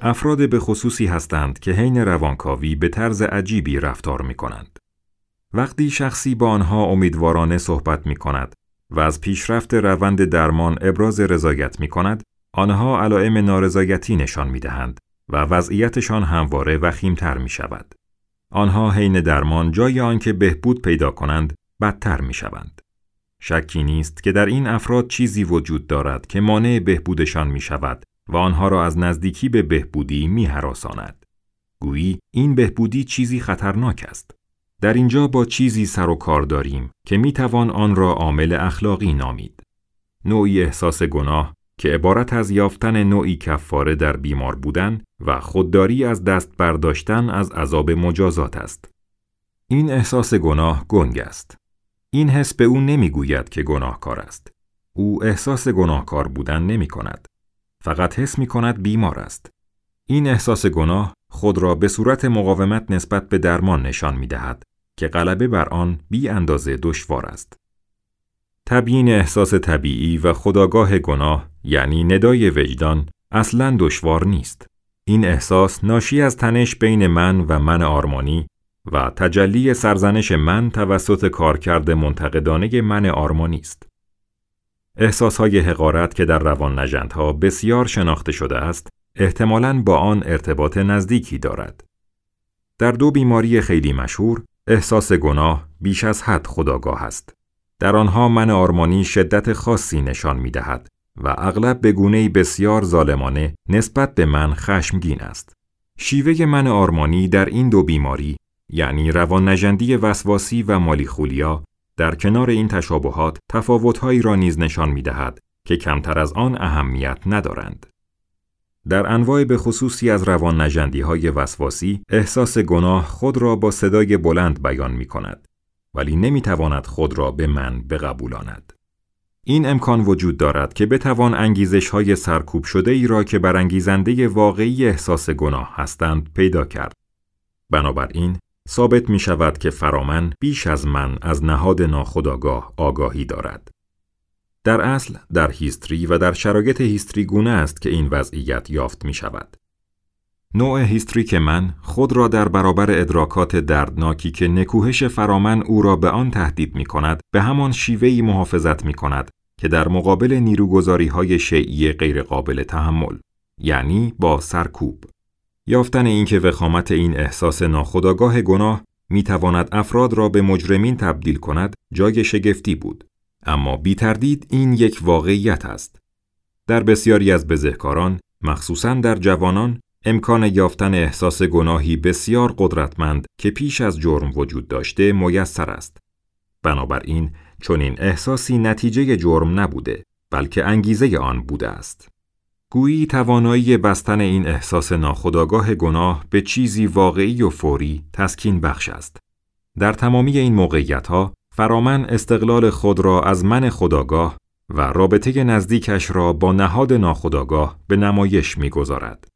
افراد به خصوصی هستند که حین روانکاوی به طرز عجیبی رفتار می کنند. وقتی شخصی با آنها امیدوارانه صحبت می کند و از پیشرفت روند درمان ابراز رضایت می کند، آنها علائم نارضایتی نشان می دهند و وضعیتشان همواره وخیمتر می شود. آنها حین درمان جای آنکه بهبود پیدا کنند بدتر می شوند. شکی نیست که در این افراد چیزی وجود دارد که مانع بهبودشان می شود و آنها را از نزدیکی به بهبودی می حراساند. گویی این بهبودی چیزی خطرناک است. در اینجا با چیزی سر و کار داریم که می توان آن را عامل اخلاقی نامید. نوعی احساس گناه که عبارت از یافتن نوعی کفاره در بیمار بودن و خودداری از دست برداشتن از عذاب مجازات است. این احساس گناه گنگ است. این حس به او نمی‌گوید که گناهکار است. او احساس گناهکار بودن نمی کند. فقط حس می کند بیمار است. این احساس گناه خود را به صورت مقاومت نسبت به درمان نشان می دهد که غلبه بر آن بی اندازه دشوار است. تبیین احساس طبیعی و خداگاه گناه یعنی ندای وجدان اصلا دشوار نیست. این احساس ناشی از تنش بین من و من آرمانی و تجلی سرزنش من توسط کارکرد منتقدانه من آرمانی است. احساسهای حقارت که در روان نجندها بسیار شناخته شده است، احتمالاً با آن ارتباط نزدیکی دارد. در دو بیماری خیلی مشهور، احساس گناه بیش از حد خداگاه است. در آنها من آرمانی شدت خاصی نشان می دهد و اغلب به گونه بسیار ظالمانه نسبت به من خشمگین است. شیوه من آرمانی در این دو بیماری یعنی روان نجندی وسواسی و مالی خولیا در کنار این تشابهات تفاوتهایی را نیز نشان می دهد که کمتر از آن اهمیت ندارند. در انواع به خصوصی از روان نجندی های وسواسی احساس گناه خود را با صدای بلند بیان می کند ولی نمی تواند خود را به من بقبولاند. این امکان وجود دارد که بتوان انگیزش های سرکوب شده ای را که برانگیزنده واقعی احساس گناه هستند پیدا کرد. بنابراین ثابت می شود که فرامن بیش از من از نهاد ناخداگاه آگاهی دارد. در اصل در هیستری و در شرایط هیستری گونه است که این وضعیت یافت می شود. نوع هیستریک من خود را در برابر ادراکات دردناکی که نکوهش فرامن او را به آن تهدید می کند به همان شیوهی محافظت می کند که در مقابل نیروگذاری های شیعی غیرقابل تحمل یعنی با سرکوب یافتن اینکه وخامت این احساس ناخودآگاه گناه می تواند افراد را به مجرمین تبدیل کند جای شگفتی بود. اما بی تردید این یک واقعیت است. در بسیاری از بزهکاران مخصوصا در جوانان امکان یافتن احساس گناهی بسیار قدرتمند که پیش از جرم وجود داشته میسر است. بنابراین این احساسی نتیجه جرم نبوده بلکه انگیزه آن بوده است. گویی توانایی بستن این احساس ناخودآگاه گناه به چیزی واقعی و فوری تسکین بخش است. در تمامی این موقعیت ها فرامن استقلال خود را از من خداگاه و رابطه نزدیکش را با نهاد ناخداگاه به نمایش می‌گذارد.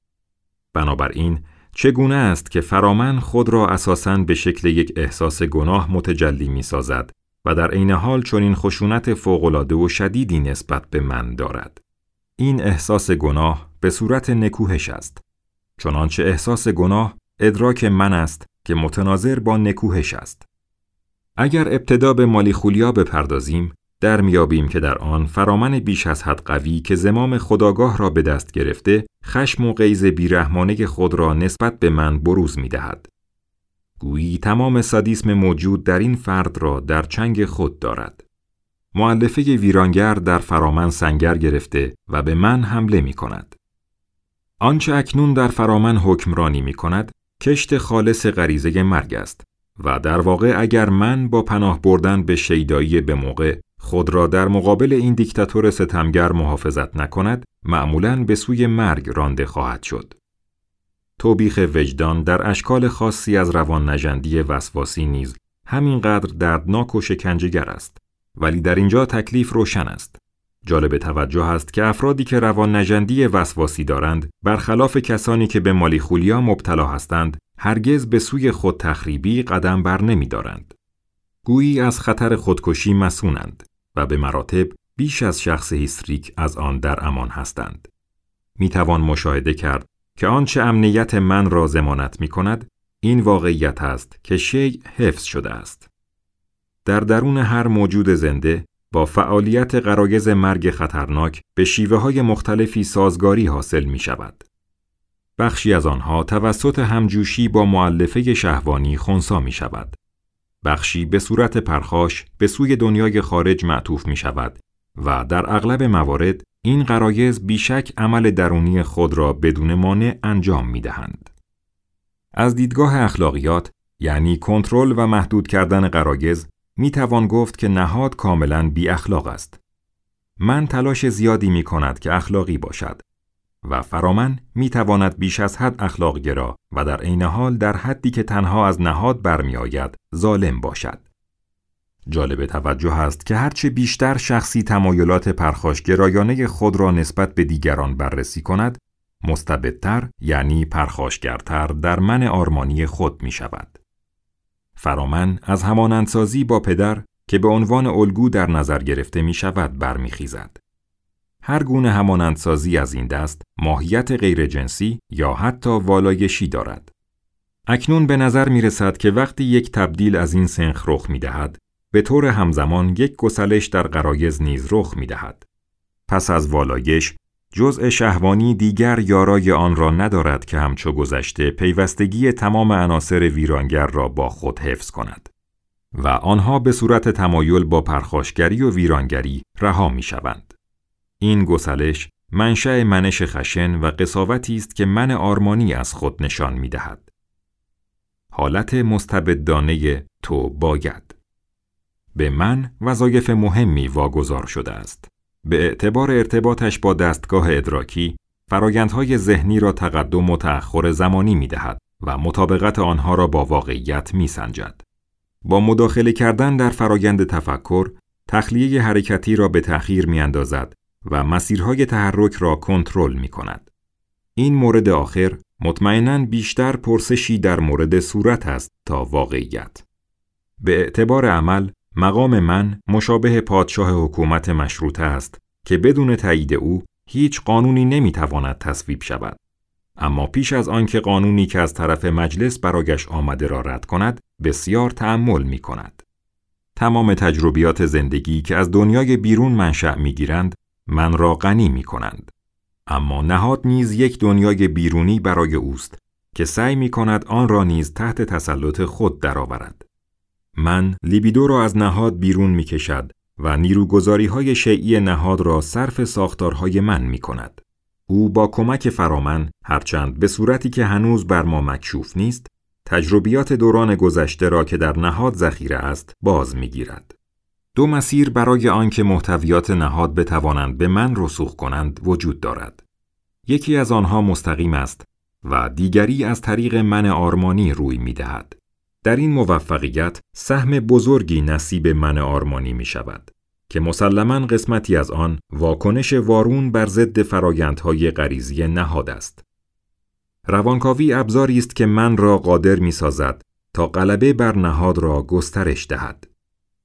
بنابراین چگونه است که فرامن خود را اساساً به شکل یک احساس گناه متجلی می سازد و در عین حال چنین خشونت فوقالعاده و شدیدی نسبت به من دارد. این احساس گناه به صورت نکوهش است. چنانچه احساس گناه ادراک من است که متناظر با نکوهش است. اگر ابتدا به مالی خولیا بپردازیم، در میابیم که در آن فرامن بیش از حد قوی که زمام خداگاه را به دست گرفته، خشم و قیز بیرحمانه خود را نسبت به من بروز می دهد. گویی تمام سادیسم موجود در این فرد را در چنگ خود دارد. معلفه ویرانگر در فرامن سنگر گرفته و به من حمله می کند. آنچه اکنون در فرامن حکمرانی می کند، کشت خالص غریزه مرگ است و در واقع اگر من با پناه بردن به شیدایی به موقع خود را در مقابل این دیکتاتور ستمگر محافظت نکند معمولاً به سوی مرگ رانده خواهد شد. توبیخ وجدان در اشکال خاصی از روان نجندی وسواسی نیز همینقدر دردناک و شکنجهگر است ولی در اینجا تکلیف روشن است جالب توجه است که افرادی که روان نجندی وسواسی دارند برخلاف کسانی که به مالی خولیا مبتلا هستند هرگز به سوی خود تخریبی قدم بر نمی دارند. گویی از خطر خودکشی مسونند و به مراتب بیش از شخص هیستریک از آن در امان هستند. می توان مشاهده کرد که آنچه امنیت من را زمانت می کند این واقعیت است که شیع حفظ شده است. در درون هر موجود زنده با فعالیت قرایز مرگ خطرناک به شیوه های مختلفی سازگاری حاصل می شود. بخشی از آنها توسط همجوشی با معلفه شهوانی خونسا می شود. بخشی به صورت پرخاش به سوی دنیای خارج معطوف می شود و در اغلب موارد این قرایز بیشک عمل درونی خود را بدون مانع انجام می دهند. از دیدگاه اخلاقیات یعنی کنترل و محدود کردن قرایز می توان گفت که نهاد کاملا بی اخلاق است. من تلاش زیادی می کند که اخلاقی باشد و فرامن می تواند بیش از حد اخلاق گرا و در عین حال در حدی که تنها از نهاد برمیآید ظالم باشد. جالب توجه است که هرچه بیشتر شخصی تمایلات پرخاشگرایانه خود را نسبت به دیگران بررسی کند، مستبدتر یعنی پرخاشگرتر در من آرمانی خود می شود. فرامن از همانندسازی با پدر که به عنوان الگو در نظر گرفته می شود برمیخیزد. هر گونه همانندسازی از این دست ماهیت غیرجنسی یا حتی والایشی دارد. اکنون به نظر می رسد که وقتی یک تبدیل از این سنخ رخ می دهد، به طور همزمان یک گسلش در قرایز نیز رخ می دهد. پس از والایش جزء شهوانی دیگر یارای آن را ندارد که همچو گذشته پیوستگی تمام عناصر ویرانگر را با خود حفظ کند و آنها به صورت تمایل با پرخاشگری و ویرانگری رها می شوند. این گسلش منشأ منش خشن و قصاوتی است که من آرمانی از خود نشان می دهد. حالت مستبدانه تو باید به من وظایف مهمی واگذار شده است. به اعتبار ارتباطش با دستگاه ادراکی، فرایندهای ذهنی را تقدم و تأخر زمانی می دهد و مطابقت آنها را با واقعیت می سنجد. با مداخله کردن در فرایند تفکر، تخلیه حرکتی را به تأخیر می اندازد و مسیرهای تحرک را کنترل می کند. این مورد آخر مطمئنا بیشتر پرسشی در مورد صورت است تا واقعیت. به اعتبار عمل مقام من مشابه پادشاه حکومت مشروطه است که بدون تایید او هیچ قانونی نمی‌تواند تصویب شود. اما پیش از آنکه قانونی که از طرف مجلس برایش آمده را رد کند، بسیار تأمل می کند. تمام تجربیات زندگی که از دنیای بیرون منشأ می گیرند، من را غنی می کنند. اما نهاد نیز یک دنیای بیرونی برای اوست که سعی می کند آن را نیز تحت تسلط خود درآورد. من لیبیدو را از نهاد بیرون می کشد و نیروگذاری های شیعی نهاد را صرف ساختارهای من می کند. او با کمک فرامن هرچند به صورتی که هنوز بر ما مکشوف نیست تجربیات دوران گذشته را که در نهاد ذخیره است باز می گیرد. دو مسیر برای آنکه محتویات نهاد بتوانند به من رسوخ کنند وجود دارد. یکی از آنها مستقیم است و دیگری از طریق من آرمانی روی می دهد. در این موفقیت سهم بزرگی نصیب من آرمانی می شود که مسلما قسمتی از آن واکنش وارون بر ضد فرایندهای غریزی نهاد است. روانکاوی ابزاری است که من را قادر می سازد تا غلبه بر نهاد را گسترش دهد.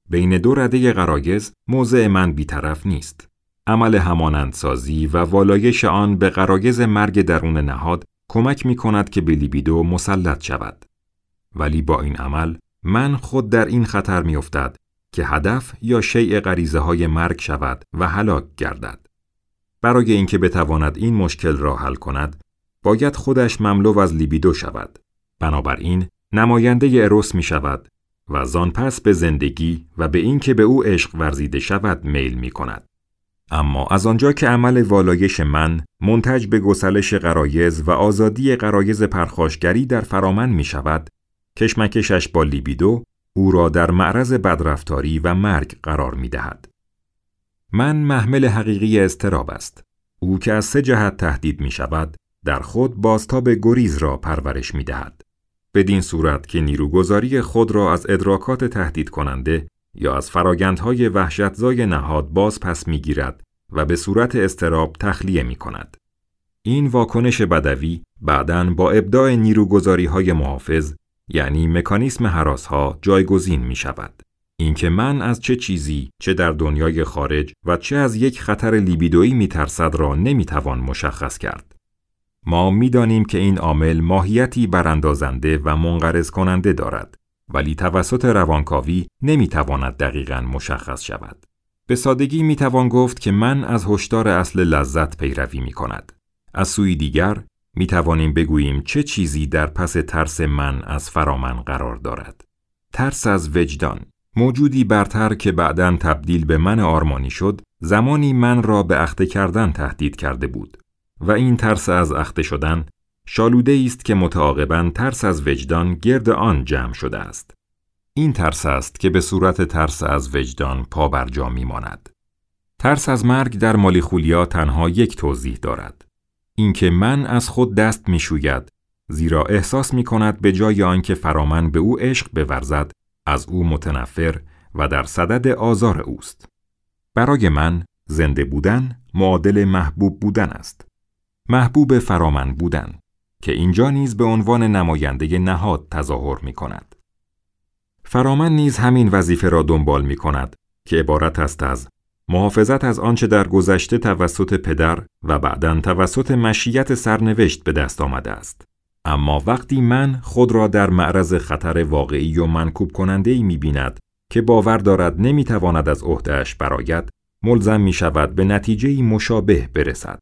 بین دو رده قرایز موضع من بیطرف نیست. عمل همانندسازی و والایش آن به قرایز مرگ درون نهاد کمک می کند که به لیبیدو مسلط شود. ولی با این عمل من خود در این خطر می افتد که هدف یا شیء غریزه های مرگ شود و هلاک گردد. برای اینکه بتواند این مشکل را حل کند، باید خودش مملو از لیبیدو شود. بنابراین نماینده اروس می شود و زان پس به زندگی و به اینکه به او عشق ورزیده شود میل می کند. اما از آنجا که عمل والایش من منتج به گسلش قرایز و آزادی قرایز پرخاشگری در فرامن می شود، کشمکشش با لیبیدو او را در معرض بدرفتاری و مرگ قرار می دهد. من محمل حقیقی استراب است. او که از سه جهت تهدید می شود، در خود بازتاب گریز را پرورش می دهد. بدین صورت که نیروگذاری خود را از ادراکات تهدید کننده یا از فراگندهای وحشتزای نهاد باز پس می گیرد و به صورت استراب تخلیه می کند. این واکنش بدوی بعداً با ابداع نیروگذاری های محافظ یعنی مکانیسم حراس ها جایگزین می شود. اینکه من از چه چیزی چه در دنیای خارج و چه از یک خطر لیبیدویی می ترسد را نمی توان مشخص کرد. ما می‌دانیم که این عامل ماهیتی براندازنده و منقرض کننده دارد ولی توسط روانکاوی نمی‌تواند دقیقا مشخص شود. به سادگی می‌توان گفت که من از هشدار اصل لذت پیروی می کند. از سوی دیگر می توانیم بگوییم چه چیزی در پس ترس من از فرامن قرار دارد. ترس از وجدان موجودی برتر که بعدا تبدیل به من آرمانی شد زمانی من را به اخته کردن تهدید کرده بود و این ترس از اخته شدن شالوده است که متعاقبا ترس از وجدان گرد آن جمع شده است. این ترس است که به صورت ترس از وجدان پا بر جا می ماند. ترس از مرگ در مالیخولیا تنها یک توضیح دارد. اینکه من از خود دست می شوید زیرا احساس می کند به جای آنکه فرامن به او عشق بورزد از او متنفر و در صدد آزار اوست. برای من زنده بودن معادل محبوب بودن است. محبوب فرامن بودن که اینجا نیز به عنوان نماینده نهاد تظاهر می کند. فرامن نیز همین وظیفه را دنبال می کند که عبارت است از محافظت از آنچه در گذشته توسط پدر و بعدا توسط مشیت سرنوشت به دست آمده است. اما وقتی من خود را در معرض خطر واقعی و منکوب کننده ای می بیند که باور دارد نمی تواند از عهدهش براید، ملزم می شود به نتیجه مشابه برسد.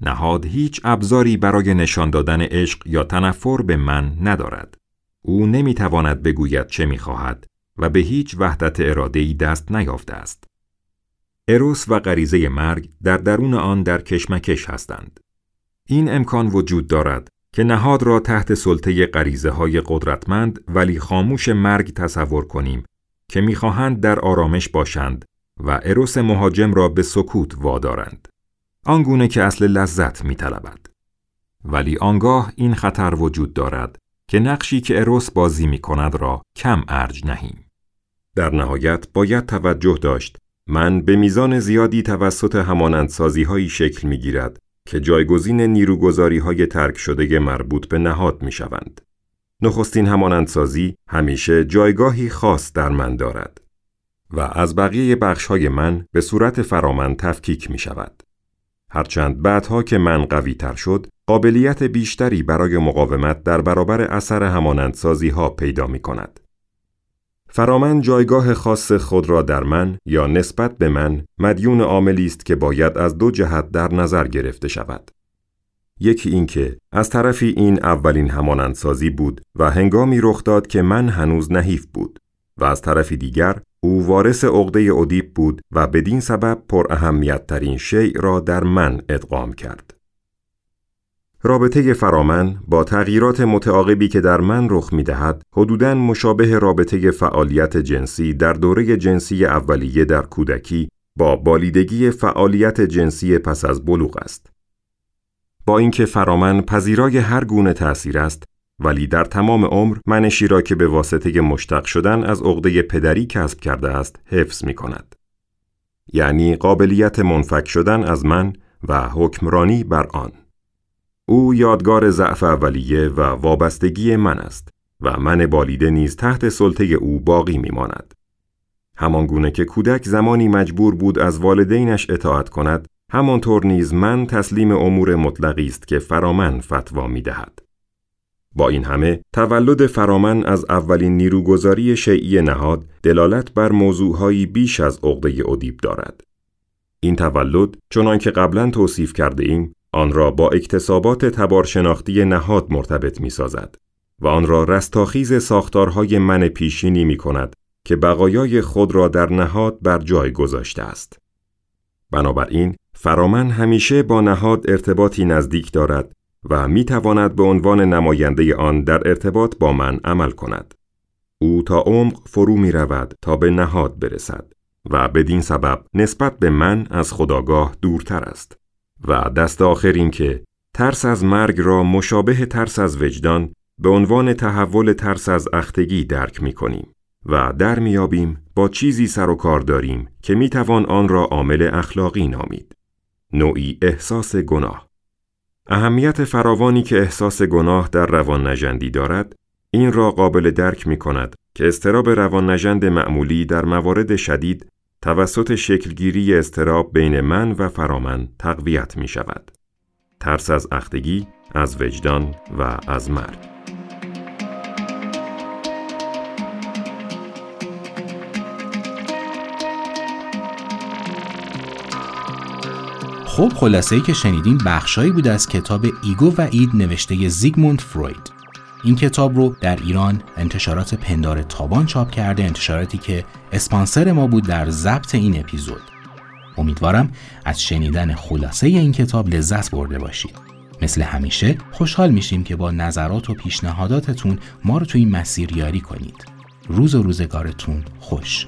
نهاد هیچ ابزاری برای نشان دادن عشق یا تنفر به من ندارد. او نمی تواند بگوید چه می خواهد و به هیچ وحدت ای دست نیافته است. اروس و غریزه مرگ در درون آن در کشمکش هستند. این امکان وجود دارد که نهاد را تحت سلطه غریزه های قدرتمند ولی خاموش مرگ تصور کنیم که می‌خواهند در آرامش باشند و اروس مهاجم را به سکوت وادارند. آنگونه که اصل لذت میطلبد. ولی آنگاه این خطر وجود دارد که نقشی که اروس بازی می کند را کم ارج نهیم. در نهایت باید توجه داشت من به میزان زیادی توسط همانندسازی هایی شکل می گیرد که جایگزین نیروگذاری های ترک شده مربوط به نهاد می شوند. نخستین همانندسازی همیشه جایگاهی خاص در من دارد و از بقیه بخش های من به صورت فرامن تفکیک می شود. هرچند بعدها که من قوی تر شد، قابلیت بیشتری برای مقاومت در برابر اثر همانندسازی ها پیدا می کند. فرامن جایگاه خاص خود را در من یا نسبت به من مدیون عاملی است که باید از دو جهت در نظر گرفته شود. یکی اینکه از طرفی این اولین همانندسازی بود و هنگامی رخ داد که من هنوز نحیف بود و از طرفی دیگر او وارث عقده ادیب بود و بدین سبب پر اهمیت ترین شیع را در من ادغام کرد. رابطه فرامن با تغییرات متعاقبی که در من رخ می دهد حدوداً مشابه رابطه فعالیت جنسی در دوره جنسی اولیه در کودکی با بالیدگی فعالیت جنسی پس از بلوغ است. با اینکه فرامن پذیرای هر گونه تأثیر است ولی در تمام عمر منشی را که به واسطه مشتق شدن از عقده پدری کسب کرده است حفظ می کند. یعنی قابلیت منفک شدن از من و حکمرانی بر آن. او یادگار ضعف اولیه و وابستگی من است و من بالیده نیز تحت سلطه او باقی می ماند. همان گونه که کودک زمانی مجبور بود از والدینش اطاعت کند، همانطور نیز من تسلیم امور مطلقی است که فرامن فتوا می دهد. با این همه تولد فرامن از اولین نیروگذاری شیعی نهاد دلالت بر موضوعهایی بیش از عقده ادیب دارد. این تولد چنانکه قبلا توصیف کرده ایم آن را با اکتسابات تبارشناختی نهاد مرتبط می سازد و آن را رستاخیز ساختارهای من پیشینی می کند که بقایای خود را در نهاد بر جای گذاشته است. بنابراین فرامن همیشه با نهاد ارتباطی نزدیک دارد و می تواند به عنوان نماینده آن در ارتباط با من عمل کند. او تا عمق فرو می رود تا به نهاد برسد و بدین سبب نسبت به من از خداگاه دورتر است و دست آخر این که ترس از مرگ را مشابه ترس از وجدان به عنوان تحول ترس از اختگی درک می کنیم و در میابیم با چیزی سر و کار داریم که می توان آن را عامل اخلاقی نامید. نوعی احساس گناه. اهمیت فراوانی که احساس گناه در روان نجندی دارد، این را قابل درک می کند که استراب روان نجند معمولی در موارد شدید توسط شکلگیری استراب بین من و فرامن تقویت می شود. ترس از اختگی، از وجدان و از مرگ. خب خلاصه ای که شنیدین بخشایی بود از کتاب ایگو و اید نوشته زیگموند فروید این کتاب رو در ایران انتشارات پندار تابان چاپ کرده انتشاراتی که اسپانسر ما بود در ضبط این اپیزود. امیدوارم از شنیدن خلاصه این کتاب لذت برده باشید. مثل همیشه خوشحال میشیم که با نظرات و پیشنهاداتتون ما رو تو این مسیر یاری کنید. روز و روزگارتون خوش.